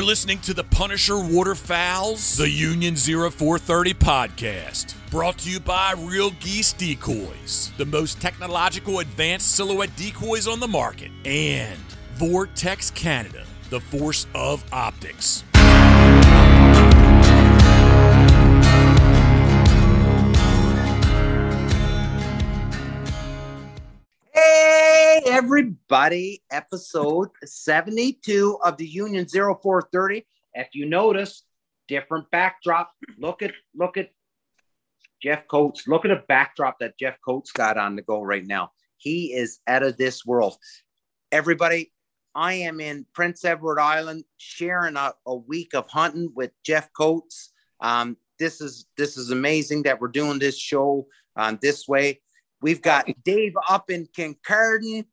You're listening to the Punisher Waterfowls, the Union 0430 podcast. Brought to you by Real Geese Decoys, the most technological advanced silhouette decoys on the market, and Vortex Canada, the force of optics. Hey, everybody, episode 72 of the Union 0430. If you notice, different backdrop. Look at look at Jeff Coates. Look at a backdrop that Jeff Coates got on the go right now. He is out of this world. Everybody, I am in Prince Edward Island sharing a, a week of hunting with Jeff Coates. Um, this is this is amazing that we're doing this show um, this way. We've got Dave up in Kincardine.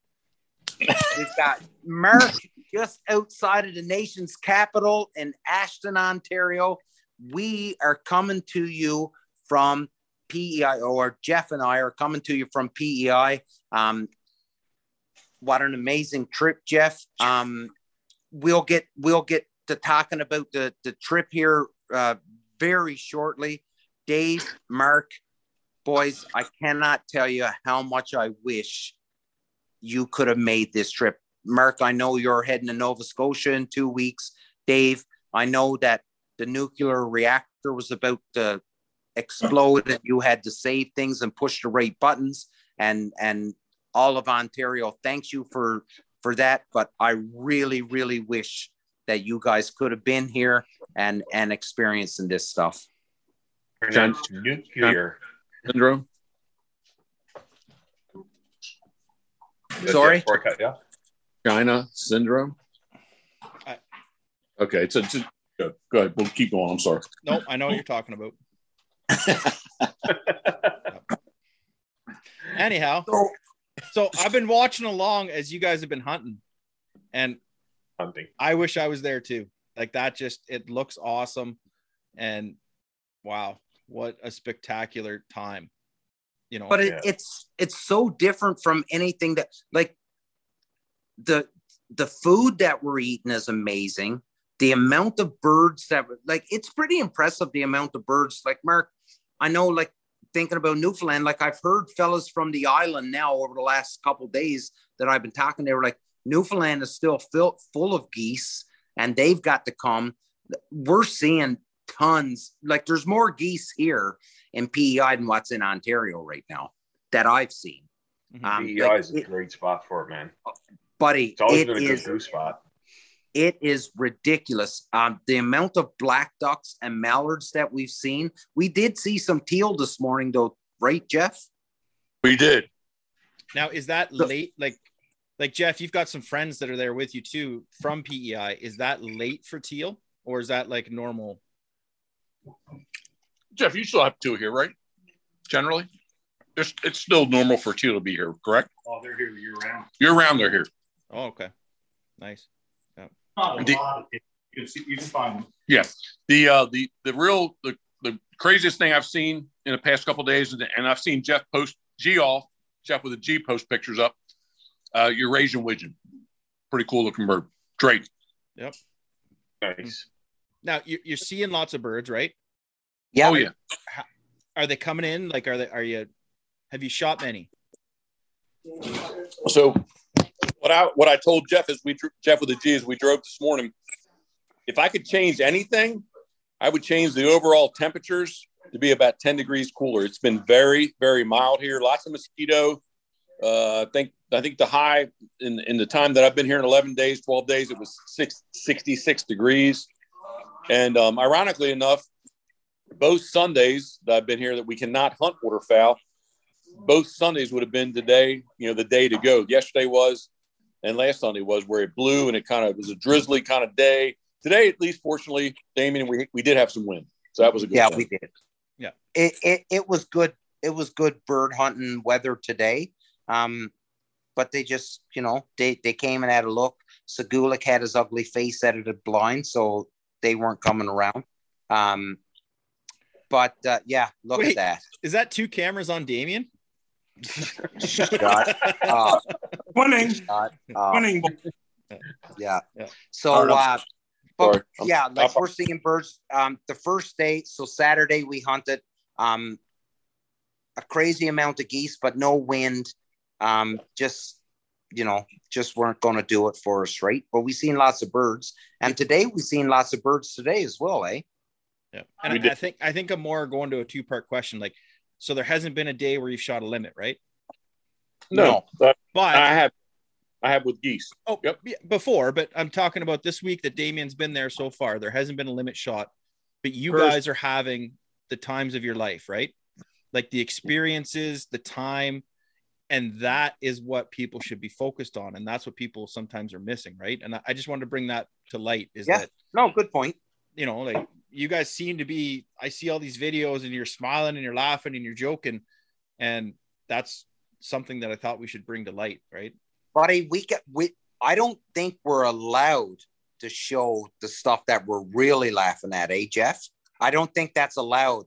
We've got Mark just outside of the nation's capital in Ashton, Ontario. We are coming to you from PEI, or Jeff and I are coming to you from PEI. Um, what an amazing trip, Jeff. Um, we'll get we'll get to talking about the the trip here uh, very shortly. Dave, Mark, boys, I cannot tell you how much I wish you could have made this trip. Mark, I know you're heading to Nova Scotia in two weeks. Dave, I know that the nuclear reactor was about to explode and you had to save things and push the right buttons. And and all of Ontario thanks you for for that. But I really, really wish that you guys could have been here and and experiencing this stuff. John, nuclear syndrome. Sorry? Yeah. China syndrome. I- Okay, so just go, go ahead. We'll keep going. I'm sorry. Nope, I know what you're talking about. Anyhow, So so I've been watching along as you guys have been hunting, and Hunting. I wish I was there too. Like that, just it looks awesome, and wow, what a spectacular time! You know, but it, Yeah. it's it's so different from anything that like the the food that we're eating is amazing the amount of birds that like it's pretty impressive the amount of birds like mark i know like thinking about newfoundland like i've heard fellas from the island now over the last couple days that i've been talking they were like newfoundland is still filled full of geese and they've got to come we're seeing tons like there's more geese here in PEI than what's in Ontario right now that I've seen. Mhm. Um, PEI like, is a it- great spot for it, man. buddy, It's always it been a is good goose spot. it is ridiculous. Um, the amount of black ducks and mallards that we've seen. We did see some teal this morning, though, right, Jeff? We did. now is that The- late? Like, like Jeff, you've got some friends that are there with you too from PEI. Is that late for teal, or is that like normal? Jeff, you still have two here, right? Generally, it's, it's still normal for two to be here, correct? Oh, they're here year round. You're around. They're here. Oh, okay, nice. Not a The- lot of it. You can see, you can find them. Yeah. The uh the the real the the craziest thing I've seen in the past couple days, and, and I've seen Jeff post G off Jeff with a G post pictures up. Uh, Eurasian widgeon, pretty cool looking bird. Drake. Yep. Nice. Now you- you're seeing lots of birds, right? Yeah. Oh yeah. Are they coming in? Like, are they? Are you? Have you shot many? So what I what I told Jeff is we Jeff with the G is we drove this morning. If I could change anything, I would change the overall temperatures to be about 10 degrees cooler. It's been very, very mild here. Lots of mosquito. Uh, I think I think the high in, in the time that I've been here in 11 days, 12 days, it was six, 66 degrees. And um, ironically enough, both Sundays that I've been here that we cannot hunt waterfowl, both Sundays would have been today, you know, the day to go. Yesterday was, and last Sunday was where it blew and it kind of was a drizzly kind of day. Today, at least, fortunately, Damien, we, we did have some wind. So that was a good Yeah, thing. we did. Yeah. It, it it was good. It was good bird hunting weather today. Um, but they just, you know, they they came and had a look. Segulik had his ugly face edited blind, so they weren't coming around. Um, but uh, yeah, look Wait. at that. Is that two cameras on Damien? that. Uh, Winning, uh, uh, winning. yeah. Yeah. So uh. But Sorry. Yeah, like we're seeing birds. Um, the first day, so Saturday we hunted um a crazy amount of geese, but no wind. Um, just you know, just weren't going to do it for us, right? But we've seen lots of birds, and today we've seen lots of birds today as well, eh? Yeah. And I. I think I think I'm more going to a two part question. Like, so there hasn't been a day where you've shot a limit, right? No, uh, But I have. I have with geese. oh Yep. before, but I'm talking about this week that Damien's been there so far. There hasn't been a limit shot, but you First- guys are having the times of your life, right? Like the experiences, the time, and that is what people should be focused on, and that's what people sometimes are missing, right? And I, I just wanted to bring that to light. Is Yeah. that No, good point. you know, like you guys seem to be, I see all these videos and you're smiling and you're laughing and you're joking. And that's something that I thought we should bring to light, right? buddy. We get we. I don't think we're allowed to show the stuff that we're really laughing at, eh, Jeff? I don't think that's allowed.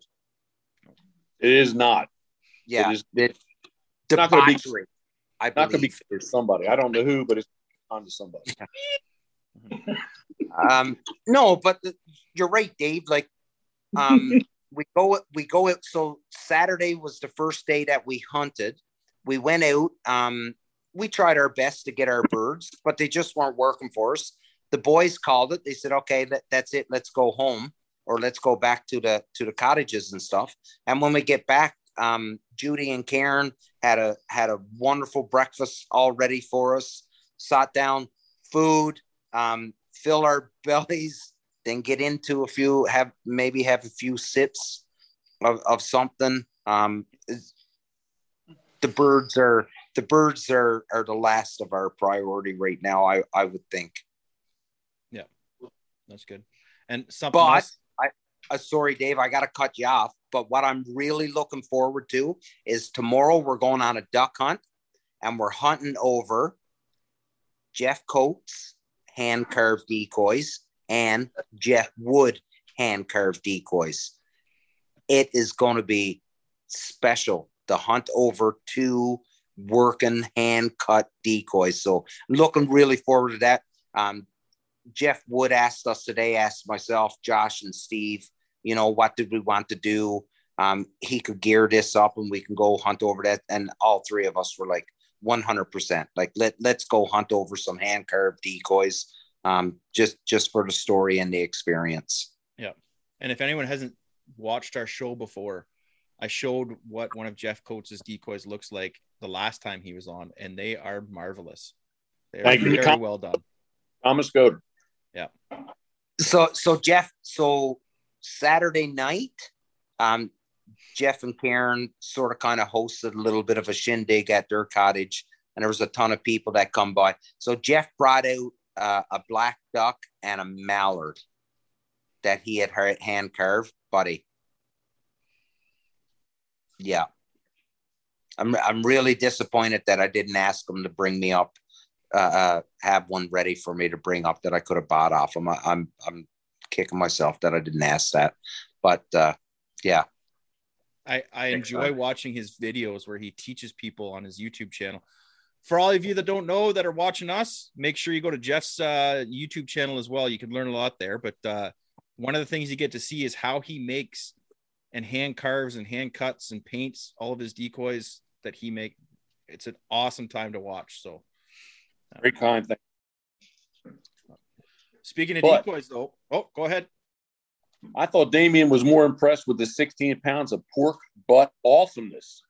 It is not. Yeah, It is it, not gonna be- debauchery, I'm not going to be for somebody. I don't know who, but it's on to somebody. um, no, but the, you're right, Dave. Like, um, we go, we go out. So Saturday was the first day that we hunted. We went out. Um, we tried our best to get our birds, but they just weren't working for us. The boys called it. They said, "Okay, that, that's it. Let's go home, or let's go back to the to the cottages and stuff." And when we get back, um, Judy and Karen had a had a wonderful breakfast all ready for us. Sat down, food, um, fill our bellies, then get into a few, have maybe have a few sips of, of something. Um, the birds are the birds are are the last of our priority right now. I I would think. Yeah, that's good. And something But else, uh, sorry, Dave, I got to cut you off. But what I'm really looking forward to is tomorrow we're going on a duck hunt and we're hunting over Jeff Coates hand carved decoys and Jeff Wood hand carved decoys. It is going to be special to hunt over two working hand cut decoys. So I'm looking really forward to that. Um, Jeff Wood asked us today, asked myself, Josh, and Steve, you know, what did we want to do? Um, he could gear this up and we can go hunt over that. And all three of us were like 100%. Like, let, let's go hunt over some hand carved decoys um, just, just for the story and the experience. Yeah. And if anyone hasn't watched our show before, I showed what one of Jeff Coates' decoys looks like the last time he was on, and they are marvelous. They are Thank you. very well done. Thomas Goder. Yeah. So, so Jeff, so Saturday night, um, Jeff and Karen sort of kind of hosted a little bit of a shindig at their cottage, and there was a ton of people that come by. So Jeff brought out uh, a black duck and a mallard that he had hand carved, buddy. Yeah, I'm I'm really disappointed that I didn't ask him to bring me up, uh, uh, have one ready for me to bring up that I could have bought off him. I, I'm I'm kicking myself that I didn't ask that, but uh, yeah. I, I enjoy watching his videos where he teaches people on his YouTube channel. For all of you that don't know that are watching us, make sure you go to Jeff's uh, YouTube channel as well. You can learn a lot there. But uh, one of the things you get to see is how he makes and hand carves and hand cuts and paints all of his decoys that he make. It's an awesome time to watch. So Very kind. Thank speaking of But- decoys, though, oh, go ahead. I thought Damien was more impressed with the 16 pounds of pork butt awesomeness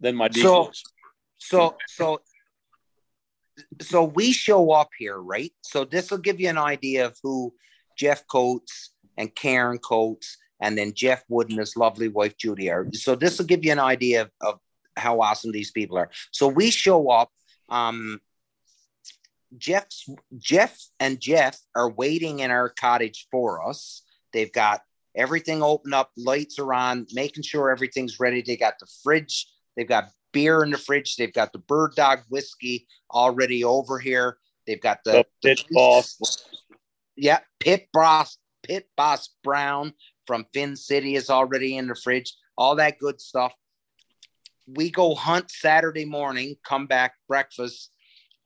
than my So- decoys. So so so we show up here, right? So this will give you an idea of who Jeff Coates and Karen Coates and then Jeff Wood and his lovely wife Judy are. So this will give you an idea of, of how awesome these people are. So we show up. Um, Jeff's Jeff and Jeff are waiting in our cottage for us. They've got everything open up, lights are on, making sure everything's ready. They got the fridge, they've got beer in the fridge, they've got the bird dog whiskey already over here. They've got the, The pitch boss. yeah, Pit Boss, Pit Boss Brown from Finn City is already in the fridge. All that good stuff. We go hunt Saturday morning, come back breakfast,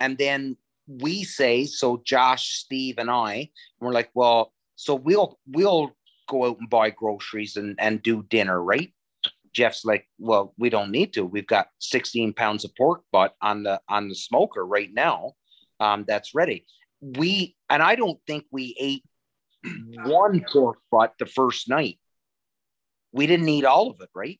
and then we say so. Josh, Steve, and I we're like, well, so we'll we'll go out and buy groceries and and do dinner, right? Jeff's like, well, we don't need to. We've got 16 pounds of pork butt on the on the smoker right now. Um, that's ready. We and I don't think we ate one pork butt the first night. We didn't eat all of it, right?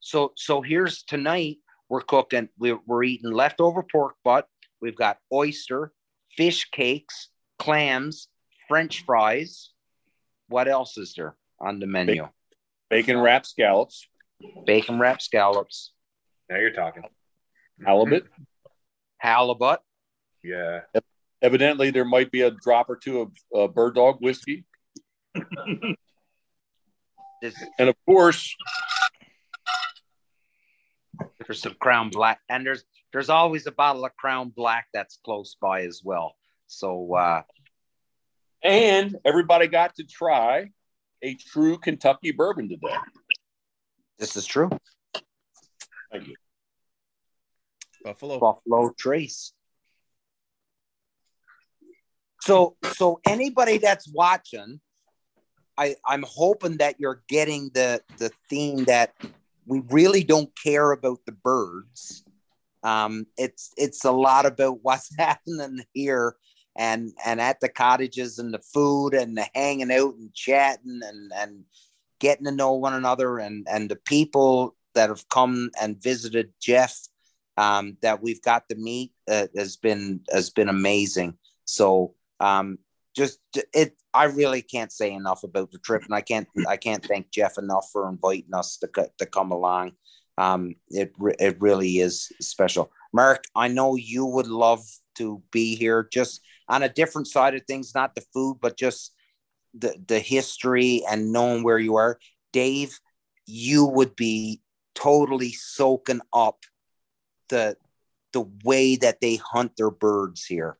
So so here's tonight we're cooking. We're, we're eating leftover pork butt. We've got oyster, fish cakes, clams, French fries. What else is there on the menu? Bacon wrapped scallops, Bacon wrapped scallops, Now you're talking. halibut. halibut. Yeah. Evidently, there might be a drop or two of uh, bird dog whiskey, and of course, there's some Crown Black, and there's there's always a bottle of Crown Black that's close by as well. So uh, and everybody got to try a true Kentucky bourbon today. this is true. Thank you. Buffalo. Buffalo Trace. So so anybody that's watching, I I'm hoping that you're getting the the theme that we really don't care about the birds. Um, it's it's a lot about what's happening here and and at the cottages and the food and the hanging out and chatting and and getting to know one another and and the people that have come and visited Jeff um, that we've got to meet uh, has been has been amazing. So um, just it, I really can't say enough about the trip, and I can't I can't thank Jeff enough for inviting us to to come along. Um, it it really is special. Mark, I know you would love to be here, just on a different side of things, not the food, but just the the history and knowing where you are. Dave, you would be totally soaking up the the way that they hunt their birds here.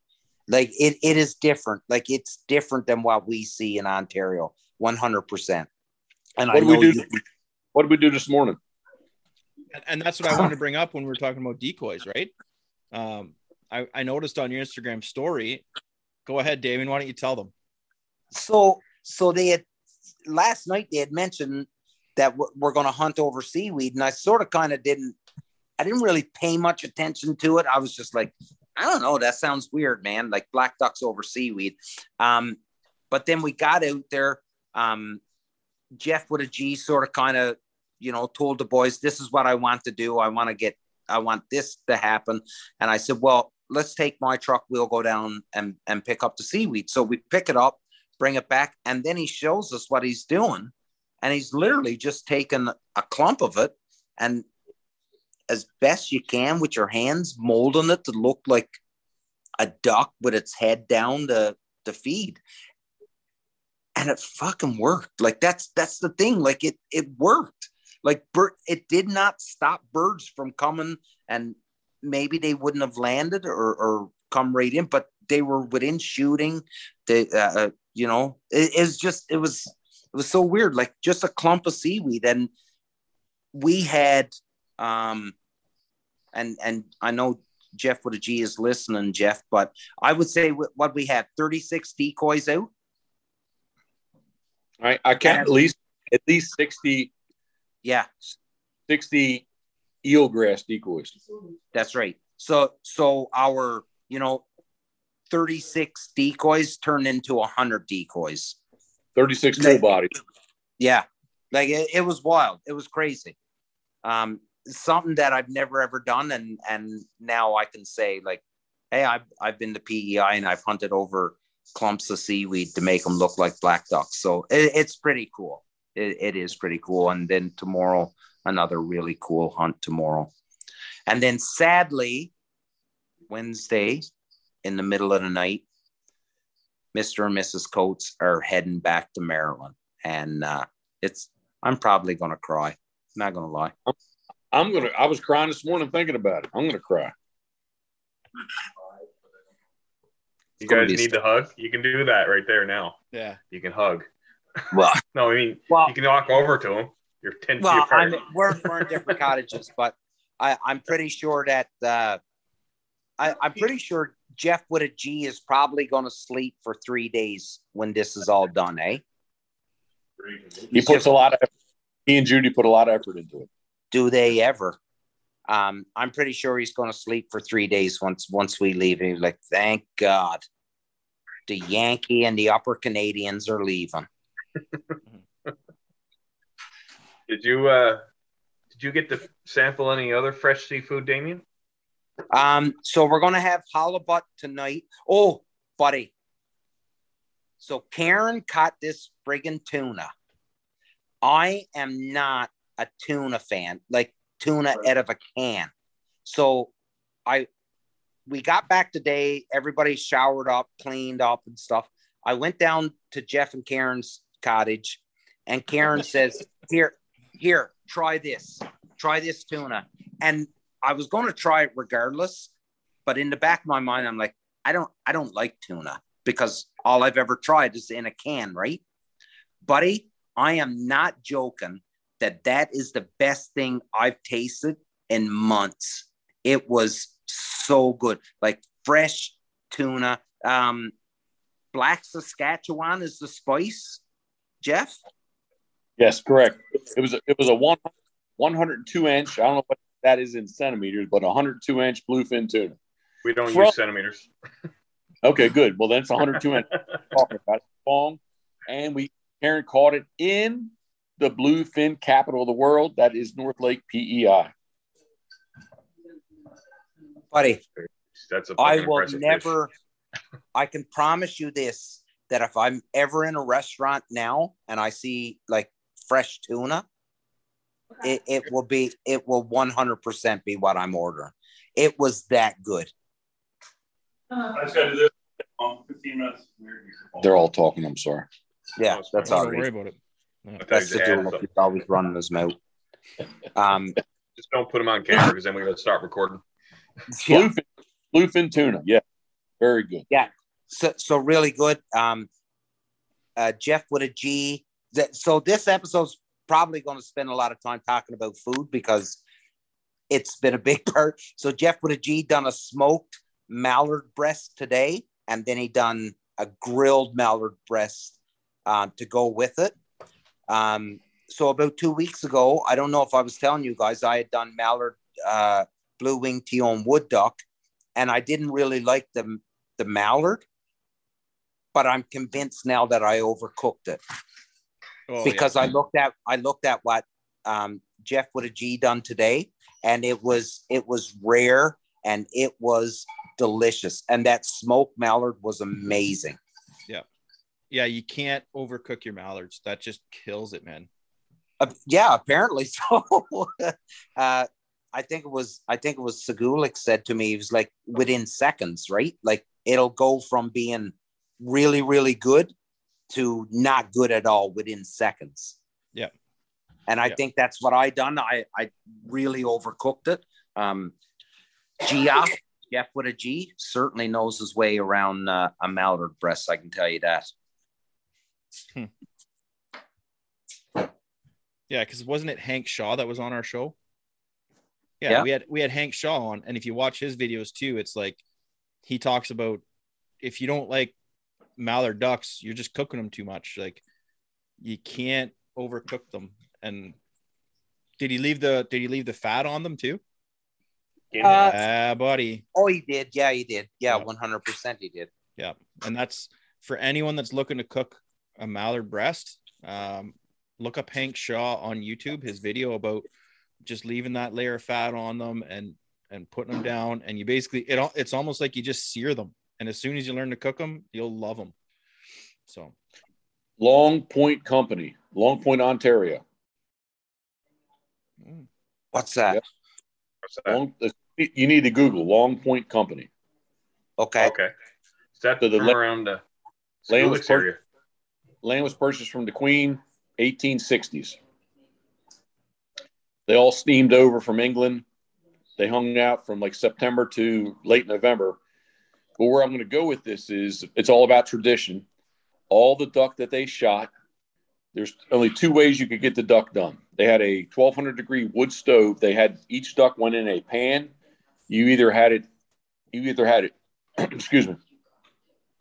Like it, it is different. Like it's different than what we see in Ontario, one hundred percent. And What I did we know do? you, What did we do this morning? And- and that's what I wanted to bring up when we were talking about decoys, right? Um, I, I noticed on your Instagram story. Go ahead, Damien. Why don't you tell them? so so they had last night they had mentioned that we're going to hunt over seaweed, and I sort of kind of didn't. I didn't really pay much attention to it. I was just like, I don't know. That sounds weird, man. Like black ducks over seaweed. Um, but then we got out there. Um, Jeff with a G sort of kind of, you know, told the boys, this is what I want to do. I want to get, I want this to happen. And I said, well, let's take my truck. We'll go down and, and pick up the seaweed. So we pick it up, bring it back. And then he shows us what he's doing. And he's literally just taken a clump of it and as best you can with your hands, molding it to look like a duck with its head down to, to feed. And it fucking worked. Like that's that's the thing. Like it it worked. Like bird, it did not stop birds from coming, and maybe they wouldn't have landed or, or come right in, but they were within shooting. They, uh, uh, you know, it, it's just it was it was so weird. Like just a clump of seaweed, and we had um and and I know Jeff with a G is listening, Jeff, but I would say wh- what we had 36 decoys out. I, I count at least at least 60, Yeah, 60 eelgrass decoys. that's right. So so our, you know, 36 decoys turned into 100 decoys. 36 full bodies. Yeah. Like it, it was wild. It was crazy. Um something that I've never ever done and and now I can say like hey, I've I've been to PEI and I've hunted over clumps of seaweed to make them look like black ducks. So it, it's pretty cool. It, it is pretty cool. And then tomorrow, another really cool hunt tomorrow. And then sadly, Wednesday in the middle of the night, Mr. and Mrs. Coates are heading back to Maryland. And uh, it's, I'm probably going to cry. Not going to lie. I'm gonna. I was crying this morning thinking about it. I'm gonna cry. You guys be- need to hug. You can do that right there now. Yeah. You can hug. Well, No, I mean well, you can walk over to him. You're ten feet apart. I'm, we're, we're in different cottages, but I, I'm pretty sure that uh, I, I'm pretty sure Jeff with a G is probably going to sleep for three days when this is all done, eh? He puts a lot of effort. He and Judy put a lot of effort into it. Do they ever? Um, I'm pretty sure he's going to sleep for three days once once we leave. He's like, thank God, the Yankee and the Upper Canadians are leaving. Did you uh did you get to sample any other fresh seafood, Damien? Um, so we're gonna have halibut tonight. Oh, buddy. So Karen caught this friggin' tuna. I am not a tuna fan, like tuna out of a can. So I we got back today, everybody showered up, cleaned up and stuff. I went down to Jeff and Karen's cottage, and Karen says, Here, here, try this. Try this tuna. And I was going to try it regardless, but in the back of my mind, I'm like, I don't, I don't like tuna because all I've ever tried is in a can, right? Buddy, I am not joking that that is the best thing I've tasted in months. It was so good, like fresh tuna. Um, Black Saskatchewan is the spice, Jeff. Yes, correct. It was a, it was a one 102 inch. I don't know what that is in centimeters, but 102 inch bluefin tuna. We don't Fro- use centimeters. Okay, good. Well, then it's 102 inch. Talking about it. long, and we Karen caught it in the bluefin capital of the world. That is North Lake PEI. Buddy, That's a I will impressive never, I can promise you this that if I'm ever in a restaurant now and I see like fresh tuna, it, it will be, it will 100% be what I'm ordering. It was that good. I just gotta do this. Um, 15 minutes. They're all talking. I'm sorry. Yeah, that's Don't all worry about it. fish. That's the just added dude. something. He's always running his mouth. Um, Just don't put them on camera because then we gotta start recording. yeah. Bluefin, bluefin tuna. Yeah, very good. So so really good. Um, uh, Jeff with a G. That so this episode's probably going to spend a lot of time talking about food because it's been a big part. So Jeff with a G done a smoked mallard breast today, and then he done a grilled mallard breast uh, to go with it. Um, so about two weeks ago, I don't know if I was telling you guys, I had done mallard uh, blue wing Teon wood duck, and I didn't really like the the mallard but I'm convinced now that I overcooked it Oh, because I looked at I looked at what um, Jeff G done today, and it was it was rare and it was delicious, and that smoked mallard was amazing. yeah. yeah, you can't overcook your mallards. That just kills it, man. Uh, yeah, apparently so. uh, I think it was I think it was Segulik said to me he was like within seconds, right? Like it'll go from being really really good to not good at all within seconds. Yeah. And I Yeah. think that's what I done. I I really overcooked it. Um, Gia, Jeff with a G, certainly knows his way around uh, a mallard breast. I can tell you that. Yeah, because wasn't it Hank Shaw that was on our show? Yeah, Yeah. we had we had Hank Shaw on, and if you watch his videos too, it's like he talks about if you don't like mallard ducks, you're just cooking them too much. Like you can't overcook them. And did he leave the did he leave the fat on them too? Uh, Ah, buddy. Oh, he did. Yeah, he did. Yeah, Yeah. one hundred percent, he did. Yeah, and that's for anyone that's looking to cook a mallard breast. Um, look up Hank Shaw on YouTube. His video about just leaving that layer of fat on them and and putting them down, and you basically it al- it's almost like you just sear them, and as soon as you learn to cook them, you'll love them. So Long Point Company, Long Point, Ontario. mm, What's that? Yep. What's that? Long, you need to Google Long Point Company. Okay. Okay. Is that So the from la- around the land was Skulik's per- Land was purchased from the Queen, 1860s. They all steamed over from England. They hung out from like September to late November. But where I'm going to go with this is it's all about tradition. All the duck that they shot, there's only two ways you could get the duck done. They had a 1200 degree wood stove. They had each duck went in a pan. You either had it you either had it, excuse me,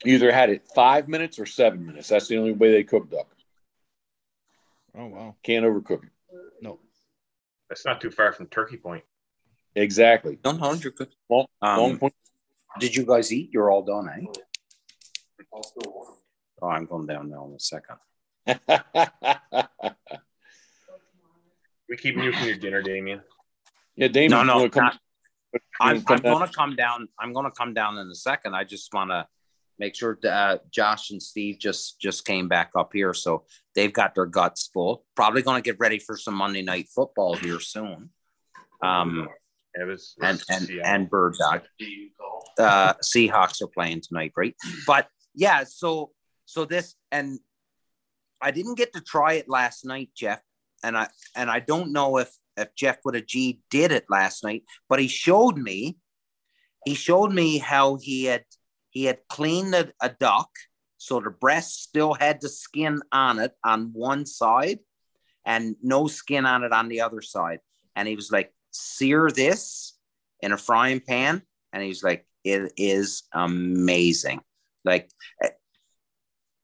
you either had it five minutes or seven minutes. That's the only way they cook duck. Oh wow. Can't overcook it. No. That's not too far from Turkey Point. Exactly. No, no, you're good. Long, Um, long point. Did you guys eat? You're all done, eh? Oh, I'm going down now in a second. We keeping you from your dinner, Damien. yeah, Damien. No, no, you wanna come- not- I'm, I'm going to come down. I'm going to come down in a second. I just want to make sure uh, Josh and Steve just just came back up here, so they've got their guts full. Probably going to get ready for some Monday night football here soon. Um, It was, and and Seattle. and Bird Dog. Uh, Seahawks are playing tonight, right? But yeah, so so this and I didn't get to try it last night, Jeff, and I and I don't know if if Jeff with a G did it last night, but he showed me. He showed me how he had he had cleaned a, a duck, so the breast still had the skin on it on one side, and no skin on it on the other side. And he was like, "Sear this in a frying pan," and he was like, "It is amazing." Like,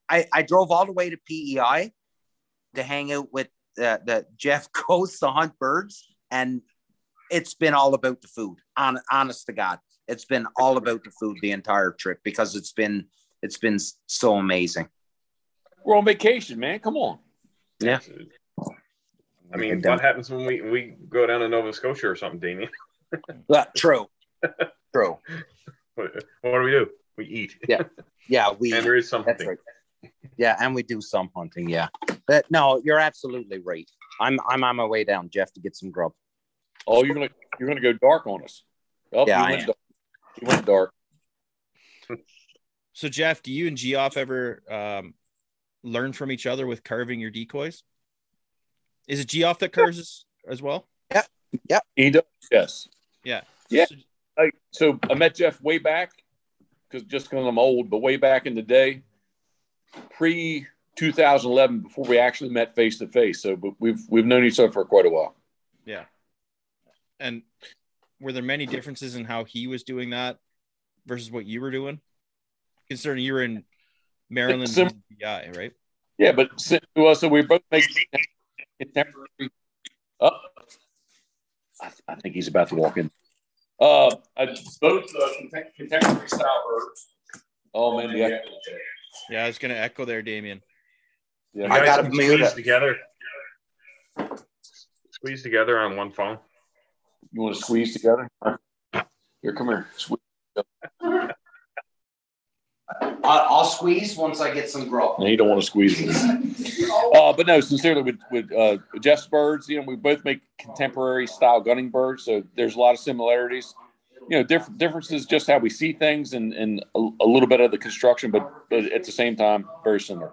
I I drove all the way to PEI to hang out with uh, the Jeff goes to hunt birds, and it's been all about the food. On, honest to God, it's been all about the food the entire trip because it's been it's been so amazing. We're on vacation, man. Come on. Yeah. I mean, what happens when we we go down to Nova Scotia or something, Damien? True, true. What, what do we do? We eat. Yeah. Yeah, we. and there is something. Right. Yeah, and we do some hunting. Yeah, but no, you're absolutely right. I'm I'm on my way down, Jeff, to get some grub. Oh, you're gonna you're gonna go dark on us. Oh, Yeah, you I went am. dark. You went dark. So Jeff, do you and Geoff ever um, learn from each other with carving your decoys? Is it Geoff that carves as, as well? He does. Yes. Yeah. Yeah. So- Like, so I met Jeff way back because just because I'm old, but way back in the day, pre 2011, before we actually met face to face. So, but we've we've known each other for quite a while. yeah. And were there many differences in how he was doing that versus what you were doing? Considering you were in Maryland Sim- BI, right? Yeah, but well, so we both make contemporary. Oh, I, I think he's about to walk in. Uh, I, both uh, contemporary style birds. Oh man, yeah, Yeah, I was gonna echo there, Damien. You yeah. I gotta mute squeeze it. together. Squeeze together on one phone. You want to squeeze together? Here, come here. Squeeze. I'll, I'll squeeze once I get some grub. No, you don't want to squeeze it. Uh, but no, sincerely, with with uh, Jeff's birds, you know, we both make contemporary style gunning birds, so there's a lot of similarities. You know, different differences, just how we see things, and and a, a little bit of the construction, but but at the same time, very similar.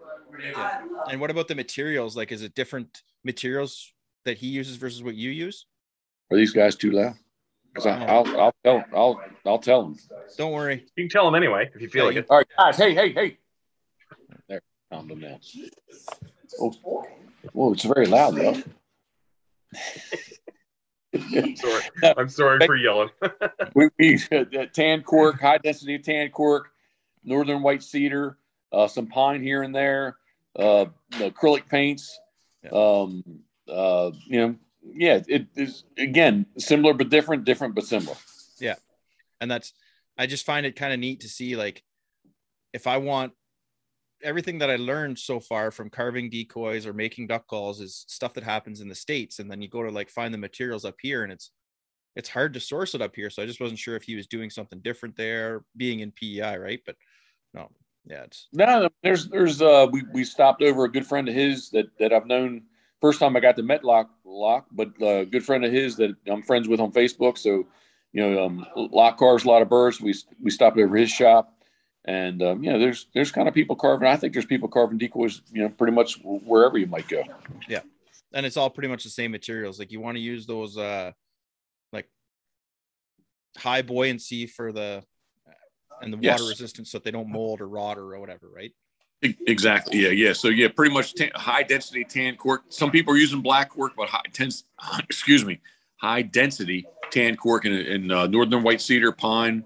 And what about the materials? Like, is it different materials that he uses versus what you use? Are these guys too loud? Because I'll I'll tell I'll I'll tell them. Don't worry. You can tell them anyway if you feel Yeah, like it. All right, guys. Hey, hey, hey. There, calm them down. Oh, whoa, it's very loud, though. I'm sorry. I'm sorry for yelling. we, we uh, tan cork, high density tan cork, northern white cedar, uh, some pine here and there, uh, acrylic paints. Um, uh, you know, yeah, it is again similar but different, different but similar. Yeah, and that's i just find it kind of neat to see like if i want everything that i learned so far from carving decoys or making duck calls is stuff that happens in the states and then you go to like find the materials up here and it's it's hard to source it up here so i just wasn't sure if he was doing something different there being in pei right? But no. Yeah it's No, there's there's uh we, we stopped over a good friend of his that that I've known first time I got to Metlock Lock, but uh, good friend of his that I'm friends with on Facebook. So, you know, um, Lock carves a lot of birds. We we stopped over his shop, and um, you know, there's there's kind of people carving. I think there's people carving decoys. You know, pretty much wherever you might go. Yeah, and it's all pretty much the same materials like you want to use those uh like high buoyancy for the and the Yes. water resistance so that they don't mold or rot or whatever right Exactly. Yeah. Yeah. So yeah, pretty much tan, high density tan cork. Some people are using black cork, but high tens, excuse me, high density tan cork and, in uh, northern white cedar, pine,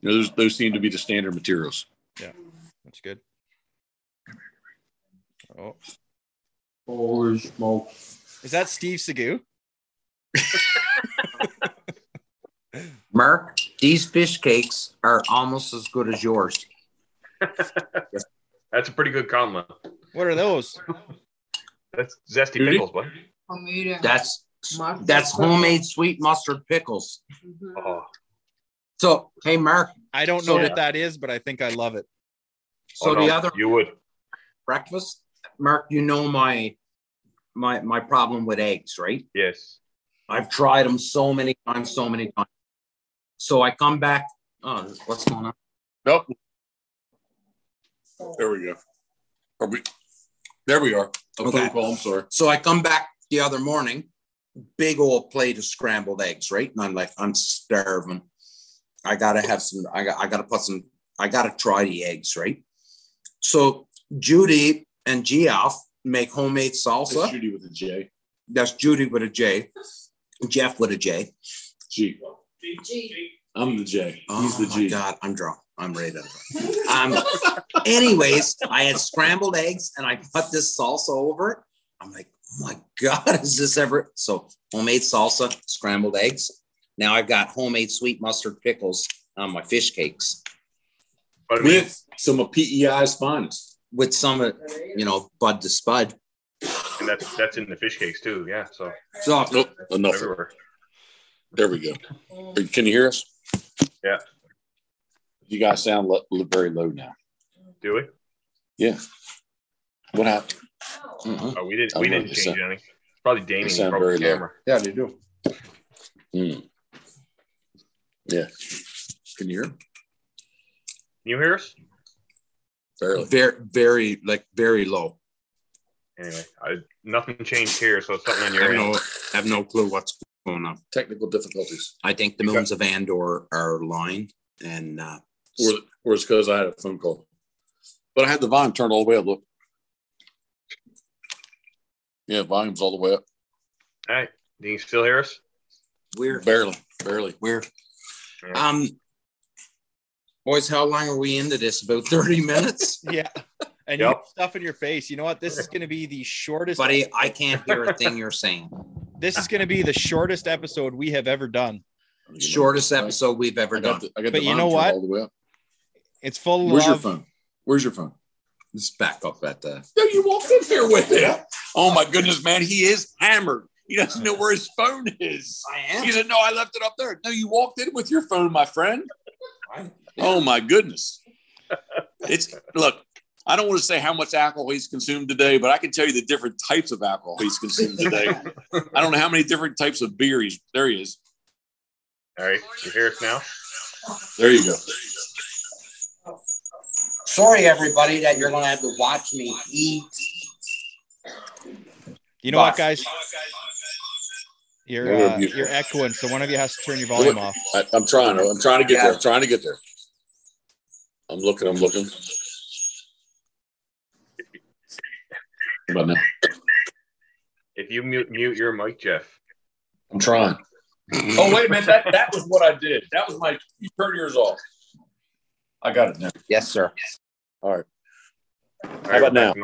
You know, those those seem to be the standard materials. Yeah, that's good. Oh, Holy smoke. is that Steve Segoo? Mark, these fish cakes are almost as good as yours. That's a pretty good compliment. What are those? That's zesty Dude. pickles, bud. That's Mustard that's pickles. homemade sweet mustard pickles. Mhm. Oh, So hey Mark, I don't So- know what that is, but I think I love it. so oh, the other you would. breakfast, Mark, you know my my my problem with eggs, right? Yes. I've tried them so many times, so many times. So I come back. Oh, what's going on? Nope. There we go. Are we? There we are. A Okay. phone call. I'm sorry. So I come back the other morning, big old plate of scrambled eggs, right? And I'm like, I'm starving. I gotta have some. I got. I gotta put some. I gotta try the eggs, right? So Judy and Geoff make homemade It's salsa. Judy with a J. That's Judy with a J, Jeff with a J. G. I'm the J. He's the oh G. my God, I'm drunk. I'm ready to. Um, anyways, I had scrambled eggs and I put this salsa over. it. I'm like, oh my God, is this ever? So homemade salsa, scrambled eggs. Now I've got homemade sweet mustard pickles on my fish cakes But With some of PEI's finest. with some, of, you know, Bud the Spud. and that's that's in the fish cakes too. Yeah. So So Nope. Enough. everywhere. There we go. Can you hear us? Yeah. You guys sound lo- lo- very low now. Do we? Yeah. What happened? mhm. Oh, we didn't. We didn't know. change anything. It's probably Damien. sound Probably very the low. yeah, they do. Hmm. Yeah. Can you hear? Can you hear us? Barely. Very, very, like very low. Anyway, I, nothing changed here, so it's something on I your have end. no, I have no clue what's going on. Technical difficulties. I think the moons of Andor are aligned and uh, Or, or it's because I had a phone call. But I had the volume turned all the way up. Look. Yeah, volume's all the way up. All right. Do you still hear us? we're Barely. Barely. we're Yeah. um boys, how long are we into this? About 30 minutes? Yeah. And Yep. you got stuff in your face. You know what? This is going to be the shortest. Buddy, I can't hear a thing you're saying. This is going to be the shortest episode we have ever done. Shortest episode we've ever I done. the, But you know what? All the way up. It's full of Where's your phone? Where's your phone? Let's back up at the uh, No, you walked in here with it. Oh my goodness, man. He is hammered. He doesn't know where his phone is. I am. He said, No, I left it up there. No, you walked in with your phone, my friend. Oh my goodness. It's look, I don't want to say how much alcohol he's consumed today, but I can tell you the different types of alcohol he's consumed today. I don't know how many different types of beer he's there he is. All right. You hear us now? There you go. Sorry everybody that you're gonna have to watch me eat. You know what, guys? You're uh, you- you're echoing, so one of you has to turn your volume off. I, I'm trying. I'm trying to get there. I'm trying to get there. I'm looking. I'm looking. About now? If you mute, mute your mic, Jeff. I'm trying. Oh wait a minute. That that was what I did. That was my. You turn yours off. I got it now. Yes, sir. All right. How right, about we're now? back to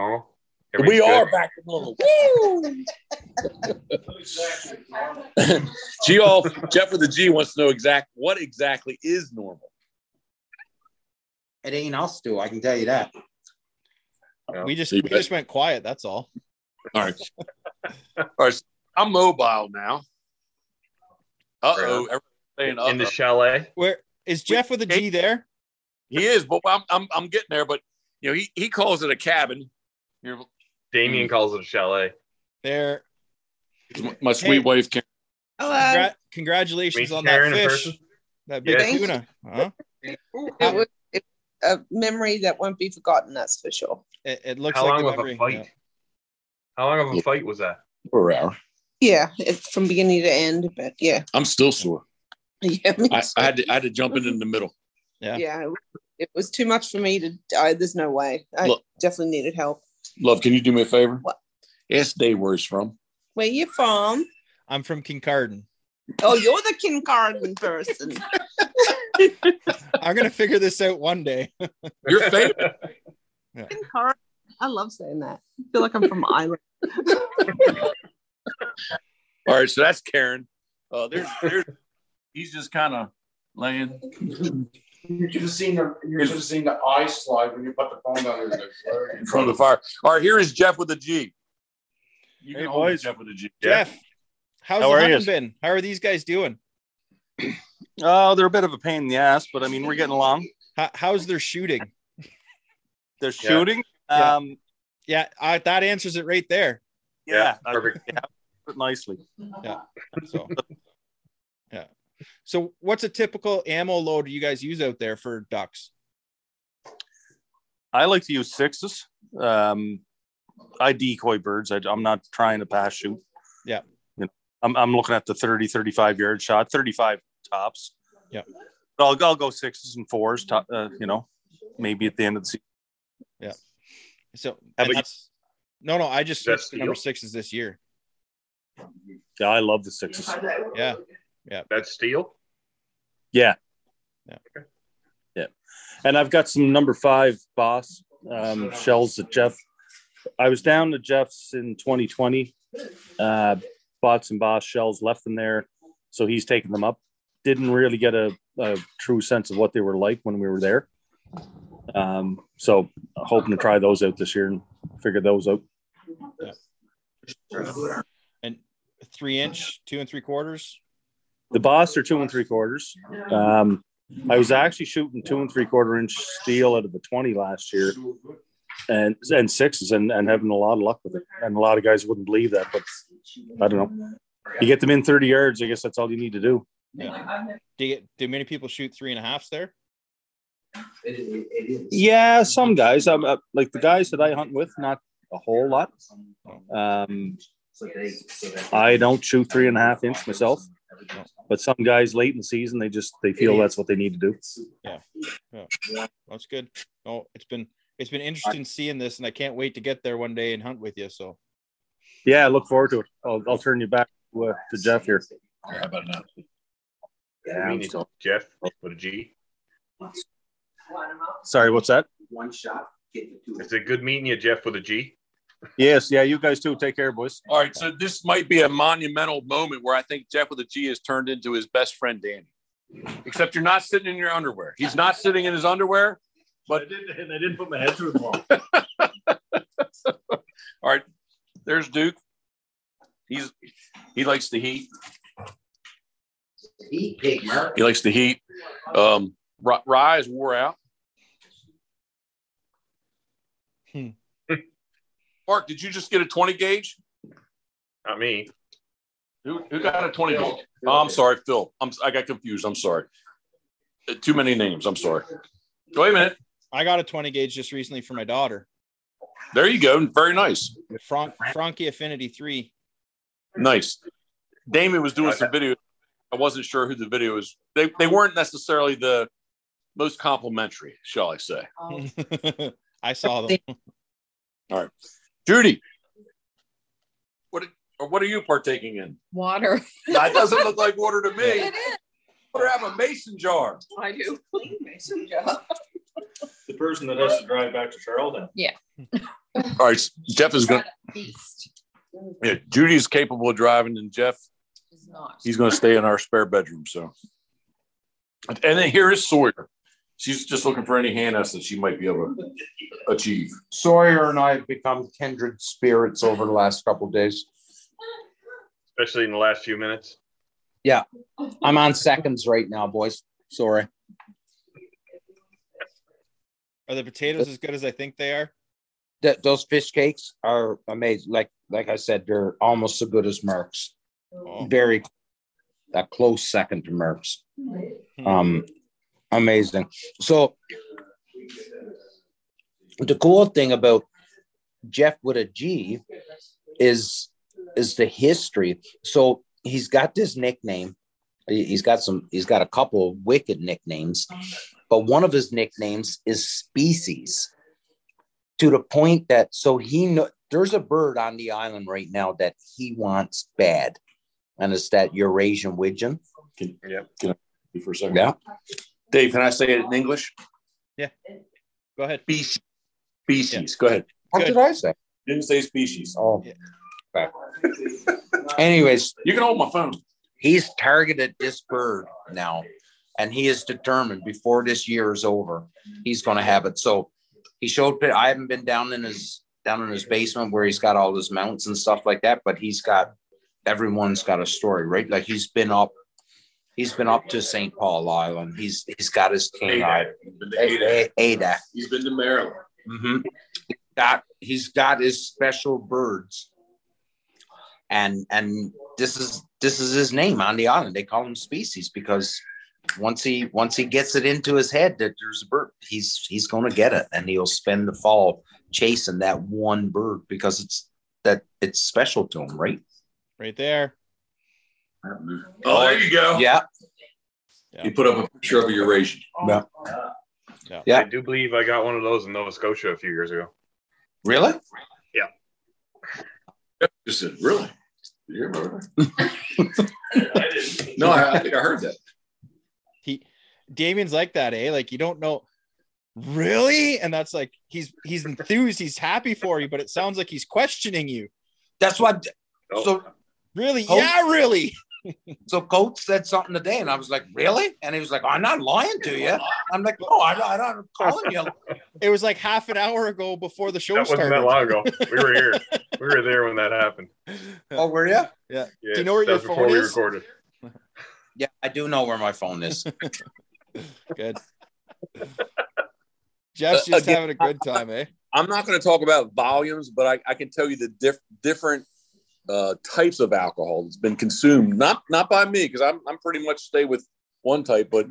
we Everything's are back to normal. Woo! G off. Jeff with the G wants to know exact what exactly is normal. It ain't us two, I can tell you that. No. We just You we bet. just went quiet. That's all. All right. All right. so I'm mobile now. Uh oh. Everything in the chalet. Where is Jeff with a G there? He is, but I'm, I'm I'm getting there. But you know, he, he calls it a cabin. Here, Damien Mm. calls it a chalet. There. my sweet Hey. wife. Karen. Hello. Congra- congratulations Meet on Karen that fish. That big Yes. tuna. Huh? It was it, a memory that won't be forgotten. That's for sure. It, it looks How like long a of memory. a fight? yeah. How long of a fight was that? For an hour. Yeah, it, from beginning to end. But yeah, I'm still sore. yeah, I. I had to I had to jump in in the middle. Yeah. yeah. It, was- too much for me to. I, there's no way. I Look. definitely needed help. Love, can you do me a favor? What? Ask Dave where he's from. Where you from? I'm from Kincardine. Oh, you're the kindergarten person. I'm gonna figure this out one day. Your favorite. Car- I love saying that. I feel like I'm from Ireland. All right, so that's Karen. Uh, there's, there's, he's just kind of laying. You should have seen the you should have seen the eye slide when you put the phone down there. in front of the fire. All right, here is Jeff with a G. You Hey, hold it, boys. Jeff with a G. Jeff, how's How the are hunting been? How are these guys doing? Oh, they're a bit of a pain in the ass, but I mean, we're getting along. How, how's their shooting? They're shooting. Yeah. Um, Yeah, I, that answers it right there. yeah, Yeah, perfect. Yeah, put it nicely. So, yeah. So, what's a typical ammo load you guys use out there for ducks? I like to use sixes. Um, I decoy birds. I, I'm not trying to pass shoot. Yeah. You know, I'm, I'm looking at the 30, 35 yard shot, 35 tops. Yeah. But I'll, I'll go sixes and fours, top, uh, you know, maybe at the end of the season. Yeah. So, How you? no, no, I just That's switched to number sixes this year. Yeah, I love the sixes. Yeah, That's steel. Yeah. Yeah. Yeah. And I've got some number five boss um, shells that Jeff. I was down to Jeff's in 2020. Uh, bought some boss shells, left them there. So he's taking them up. Didn't really get a, a true sense of what they were like when we were there. Um, so hoping to try those out this year and figure those out. and three inch, two and three quarters. The boss are two and three quarters. Um, I was actually shooting two and three quarter inch steel out of the 20 last year and and sixes and, and having a lot of luck with it. And a lot of guys wouldn't believe that, but I don't know. You get them in 30 yards, I guess that's all you need to do. Yeah. Do you do many people shoot three and a halfs there? Yeah, some guys. I'm uh, like the guys that I hunt with, not a whole lot. Um, I don't shoot three and a half inch myself, but some guys late in the season they just they feel that's what they need to do. Yeah, yeah, that's good. Oh, it's been it's been interesting seeing this, and I can't wait to get there one day and hunt with you. So Yeah, I look forward to it. I'll, I'll turn you back to, uh, to Jeff here. How about now? Yeah, I'm still Jeff with a G. Sorry, what's that? one shot. Is it good meeting you, Jeff with a G? Yes, yeah, you guys too. Take care, boys. All right, so this might be a monumental moment where I think Jeff with a G has turned into his best friend Danny. Except you're not sitting in your underwear. He's not sitting in his underwear, but and I didn't put my head through the wall. all right, there's Duke. He's he likes the heat. Eat pig, Mark. He likes the heat. Um, Ry- Rye is wore out. Hmm. Mark, did you just get a 20 gauge? Not me. Who, who got a 20 gauge? Oh, I'm sorry, Phil. I'm, I got confused. I'm sorry. Uh, Too many names. I'm sorry. Wait a minute. I got a 20 gauge just recently for my daughter. There you go. Very nice. Frank Franchi Affinity Three. Nice. Damien was doing some video. I wasn't sure who the video was. They, they weren't necessarily the most complimentary, shall I say. I saw them. Judy, what or what are you partaking in? Water. That doesn't look like water to me. It is. Water have a mason jar. I do. Clean mason jar. The person that has to drive back to Charlotte. Yeah. All right, Jeff is going. Beast Yeah, Judy's capable of driving, and Jeff is not. he's going to stay in our spare bedroom. So, and then here is Sawyer. She's just looking for any hand us that she might be able to achieve. Sawyer and I have become kindred spirits over the last couple of days. Especially in the last few minutes. Yeah. I'm on seconds right now, boys. Sorry. Are the potatoes as good as I think they are? That those fish cakes are amazing. Like like I said, they're almost as good as Merck's. Oh. Very a close second to Merck's. Hmm. Um, amazing. So the cool thing about Jeff with a G is is the history. So he's got this nickname. He- He's got some. He's got a couple of wicked nicknames, but one of his nicknames is Species. To the point that so he know there's a bird on the island right now that he wants bad, and it's that Eurasian widgeon. Can, Yep. Can I for a second? Yeah. Dave, can I say it in English? Yeah. Go ahead. Species. Species. Go ahead. What Good. did I say? Didn't say species. Oh. Yeah. Okay. Anyways, You can hold my phone. he's targeted this bird now, and he is determined before this year is over, he's going to have it. So he showed. I haven't been down in his down in his basement where he's got all his mounts and stuff like that, but he's got everyone's got a story, right? Like he's been up. He's been up to St. Paul Island. He's he's got his king eye. He's been to Ada. Ada. He's been to Maryland. Mm-hmm. Got he's got his special birds, and and this is this is his name on the island. They call him species because once he once he gets it into his head that there's a bird, he's he's going to get it, and he'll spend the fall chasing that one bird because it's that it's special to him, right? Right there. Oh, there you go. Yeah, You put up a picture of a Eurasian. yeah. Yeah. Yeah. I do believe I got one of those in Nova Scotia a few years ago. Really? Yeah. Just said, really? Did you remember that? no, I, I think I heard that. He Damien's like that, eh? Like you don't know really, and that's like he's he's enthused, he's happy for you, but it sounds like he's questioning you. That's what. Oh, So Really? Oh. Yeah, really. So Coach said something today, and I was like, "Really?" And he was like, "I'm not lying to you." I'm like, "No, I, I'm not calling you." It was like half an hour ago before the show that wasn't that long ago. We were here. we were there when that happened. Oh, were you? Yeah. Yeah, Do you know where that your was before phone we is? recorded. Yeah, I do know where my phone is. Good. Jeff's Uh, just again, having a good time, eh? I'm not going to talk about volumes, but I, I can tell you the diff, different uh, types of alcohol that's been consumed. Not not by me because I'm I'm pretty much stay with one type, but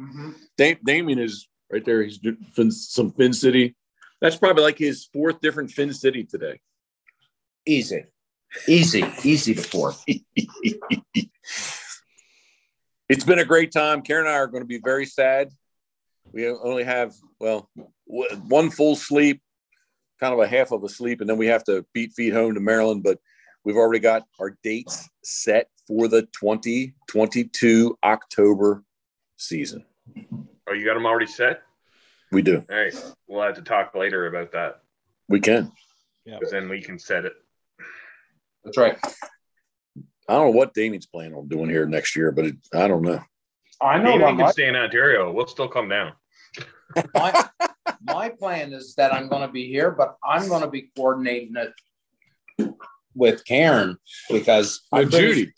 Da- Damien is right there. He's doing Fin, some Fin City. That's probably like his fourth different Fin City today. Easy, easy, easy to pour. It's been a great time. Karen and I are going to be very sad. We only have well w- one full sleep, kind of a half of a sleep, and then we have to beat feet home to Maryland. But we've already got our dates set for the 2022 October season. Oh, you got them already set? We do. All right. We'll have to talk later about that We can. Yeah. Because then we can set it. That's right. I don't know what Damien's planning on doing here next year, but it, I don't know. I know Maybe we can my, stay in Ontario. We'll still come down. My, my plan is that I'm going to be here, but I'm going to be coordinating it with Karen because With Judy.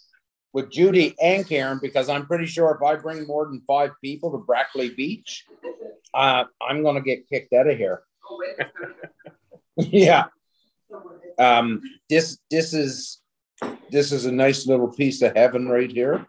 with Judy and Karen because I'm pretty sure if I bring more than five people to Brackley Beach, uh, I'm going to get kicked out of here. yeah. Um, this this is this is a nice little piece of heaven right here.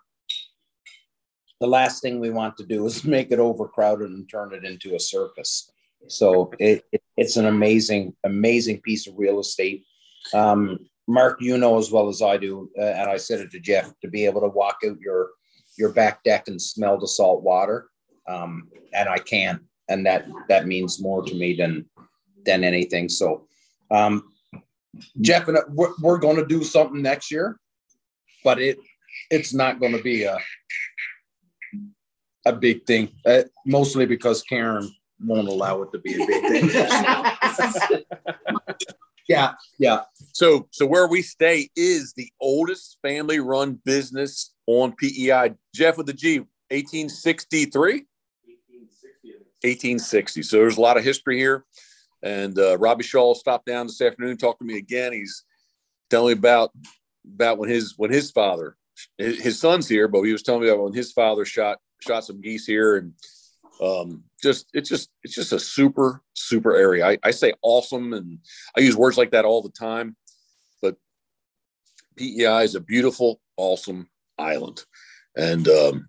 The last thing we want to do is make it overcrowded and turn it into a circus. So it, it- it's an amazing, amazing piece of real estate. Um, Mark, you know as well as I do, uh, and I said it to Jeff, to be able to walk out your your back deck and smell the salt water, um, and I can, and that that means more to me than than anything. So, um, Jeff and I, we're, we're going to do something next year, but it it's not going to be a a big thing, uh, mostly because Karen won't allow it to be a big thing. yeah, yeah. So, so where we stay is the oldest family-run business on PEI. Jeff with the G, 1863. 1860. So there's a lot of history here. And uh, Robbie Shaw stopped down this afternoon, talked to me again. He's telling me about about when his when his father, his, his son's here, but he was telling me about when his father shot shot some geese here, and um, just it's just it's just a super super area. I, I say awesome, and I use words like that all the time. But PEI is a beautiful, awesome island, and um,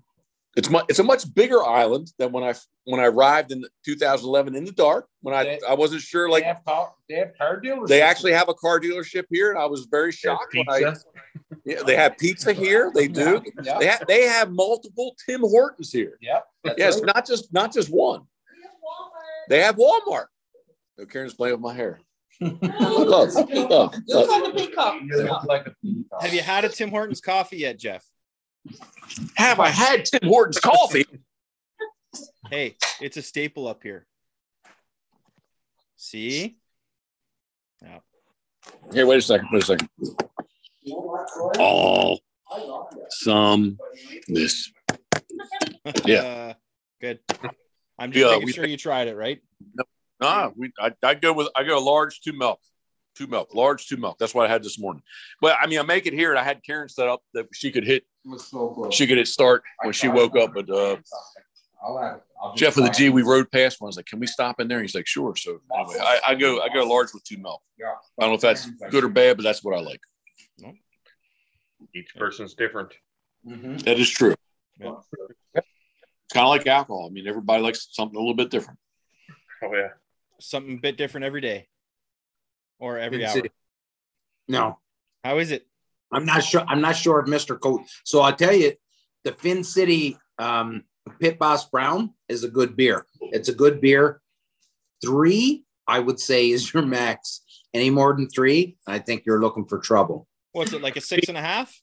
it's mu- it's a much bigger island than when I when I arrived in 2011 in the dark when I They- I wasn't sure like they have car, they have car dealers. they actually have a car dealership here, and I was very shocked when I yeah, they have pizza here. They do. Yeah, They have they have multiple Tim Hortons here. yeah. that's Yes, right. not just not just one. They have Walmart. Oh, Karen's playing with my hair. love, love, love. Not like. Have you had a Tim Hortons coffee yet, Jeff? Have I had Tim Hortons coffee? Hey, it's a staple up here. See? Yeah. Here, wait a second. Wait a second. All some this. Yeah. Uh, good. I'm just Yeah, making we sure you tried it, right? Nah, we I, I go with I go large two milk, two milk, large two milk. That's what I had this morning. But I mean, I make it here, and I had Karen set up that she could hit she could hit start when she woke up. But uh, I'll have, I'll Jeff with the G, we rode past one. I was like, "Can we stop in there?" He's like, "Sure." So anyway, I, I go I go large with two milk. I don't know if that's good or bad, but that's what I like. Each person's different. That is true. It's kind of like alcohol. I mean, everybody likes something a little bit different. Oh yeah. Something a bit different every day or every Finn hour. City. No, How is it? I'm not sure. I'm not sure of Mr. Coat. So I'll tell you, the Fin City um, Pit Boss Brown is a good beer. It's a good beer. Three, I would say, is your max. Any more than three, I think you're looking for trouble. What's it like a six and a half?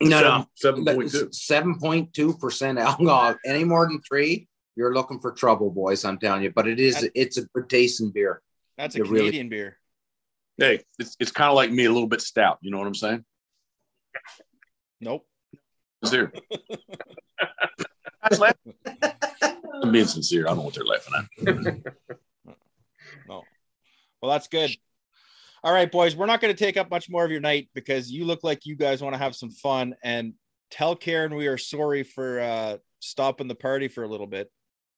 No, no, Seven point two. seven point two percent alcohol. Any more than three, you're looking for trouble, boys. I'm telling you. But it is, it's a good tasting beer. That's a It really- Canadian beer. Hey, it's, it's kind of like me, a little bit stout. You know what I'm saying? Nope. It's here. I'm being sincere. I don't know what they're laughing at. No. Well, that's good. All right, boys, we're not going to take up much more of your night because you look like you guys want to have some fun and tell Karen we are sorry for uh, stopping the party for a little bit.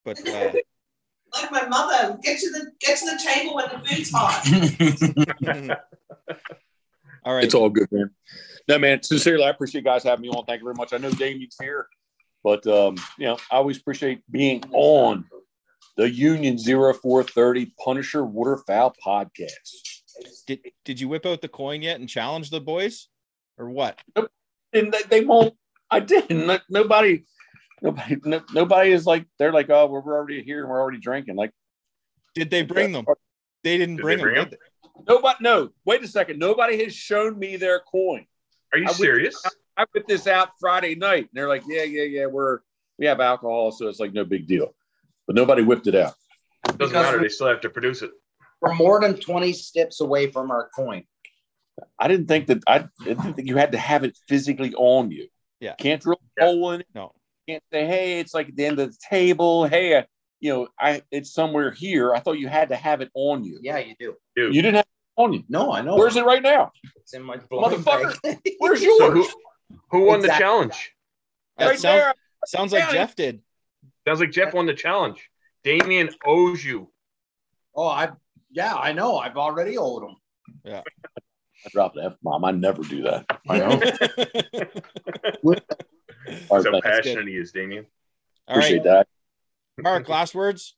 But uh, Like my mother, get to the get to the table when the food's hot. all right, It's all good, man. No, man. Sincerely, I appreciate you guys having me on. Thank you very much. I know Damien's here, but um, you know, I always appreciate being on the Union 0430 Punisher Waterfowl podcast. did did you whip out the coin yet and challenge the boys, or what? Nope. And they, they won't. I didn't. Nobody, nobody, no, nobody is like they're like, oh, we're already here and we're already drinking. Like Did they bring them? They didn't Did bring they them. bring did nobody. No, wait a second. Nobody has shown me their coin. Are you I would- serious? I put this out Friday night, and they're like, yeah, yeah, yeah, we're we have alcohol, so it's like no big deal. But nobody whipped it out. Doesn't Because matter. we- They still have to produce it. We're more than 20 steps away from our coin. I didn't think that I didn't think you had to have it physically on you. Yeah. Can't drill a Yeah. hole in it. No. Can't say, hey, it's like at the end of the table. Hey, uh, you know, I it's somewhere here. I thought you had to have it on you. Yeah, you do. Dude. You didn't have it on you. No, I know. Where's it right now? It's in my blind Motherfucker. bag. Where's yours? So who who won the challenge? That right sounds, there. sounds like Jeff did. Sounds like Jeff won the challenge. Damien owes you. Oh, I yeah, I know. I've already owed him. Yeah. I dropped the F bomb. I never do that. I know. All right, so passionate he is, Damien. All right, Appreciate that. Mark. Last words.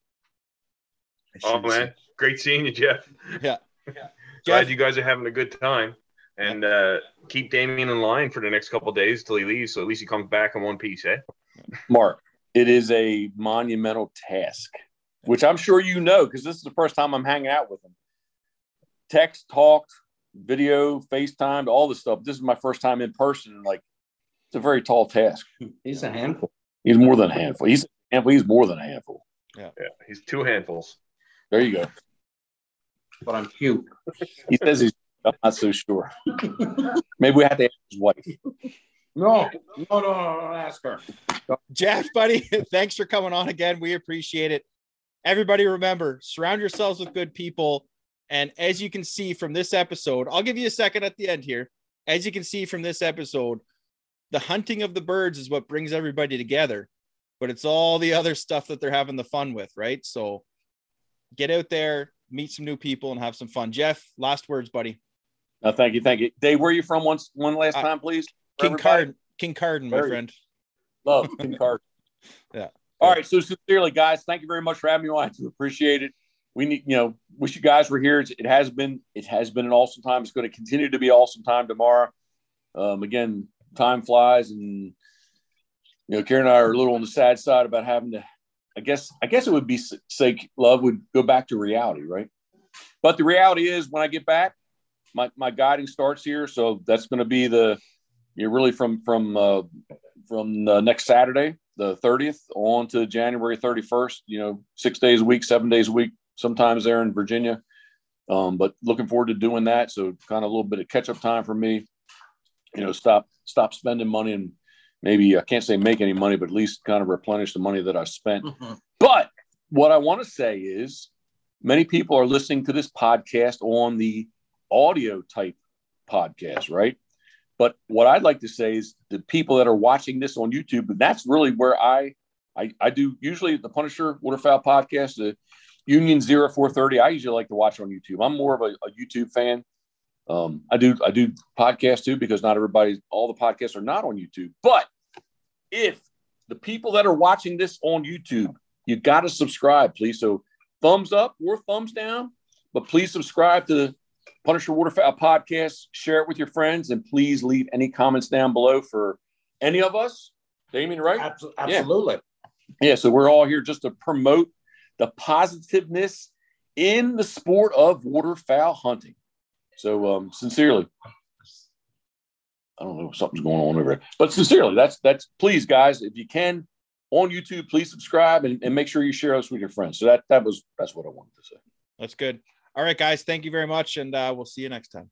Oh man, great seeing you, Jeff. Yeah. Glad Jeff, you guys are having a good time. And uh, keep Damien in line for the next couple of days till he leaves, so at least he comes back in one piece, eh? Mark, it is a monumental task, which I'm sure you know because this is the first time I'm hanging out with him. Text, talked, video, FaceTime, all this stuff. This is my first time in person. and, Like, it's a very tall task. He's a handful. He's more than a handful. He's a handful. He's more than a handful. Yeah, yeah he's two handfuls. There you go. But I'm cute. He says he's. I'm not so sure. Maybe we have to ask his wife. No, no, no, no, no, ask her. Jeff, buddy, thanks for coming on again. We appreciate it. Everybody, remember surround yourselves with good people. And as you can see from this episode, I'll give you a second at the end here. As you can see from this episode, the hunting of the birds is what brings everybody together, but it's all the other stuff that they're having the fun with, right? So get out there, meet some new people, and have some fun. Jeff, last words, buddy. No, thank you, thank you. Dave, where are you from? Once, one last Uh, time, please. King? Carden, King Carden, my friend. Love King Carter. Yeah. All right. So sincerely, guys, thank you very much for having me on. I do appreciate it. We need, you know, wish you guys were here. It has been, it has been an awesome time. It's going to continue to be awesome time tomorrow. Um, again, time flies, and you know, Karen and I are a little on the sad side about having to. I guess, I guess it would be say love would go back to reality, right? But the reality is, when I get back, my my guiding starts here, so that's going to be the you're really from from uh, from uh, next Saturday. the 30th on to January 31st. You know, six days a week, seven days a week. Sometimes there in Virginia, um, but looking forward to doing that. So kind of a little bit of catch up time for me. You know, stop stop spending money and maybe I can't say make any money, but at least kind of replenish the money that I spent. Mm-hmm. But what I want to say is many people are listening to this podcast on the audio type podcast, right? But what I'd like to say is the people that are watching this on YouTube, and that's really where I I, I do usually the Punisher Waterfowl podcast, the Union 0430. I usually like to watch on YouTube. I'm more of a, a YouTube fan. Um, I do I do podcasts too because not everybody, all the podcasts are not on YouTube. But if the people that are watching this on YouTube, you got to subscribe, please. So thumbs up or thumbs down, but please subscribe to the Punisher Waterfowl podcast. Share it with your friends, and please leave any comments down below for any of us. Damien, right? Abso- Absolutely. Yeah, so we're all here just to promote the positiveness in the sport of waterfowl hunting. So, um, sincerely, I don't know if something's going on over there, but sincerely, that's that's please, guys, if you can on YouTube, please subscribe and, and make sure you share us with your friends. So that that was that's what I wanted to say. That's good. All right, guys. Thank you very much, and uh, we'll see you next time.